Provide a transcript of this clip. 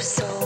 so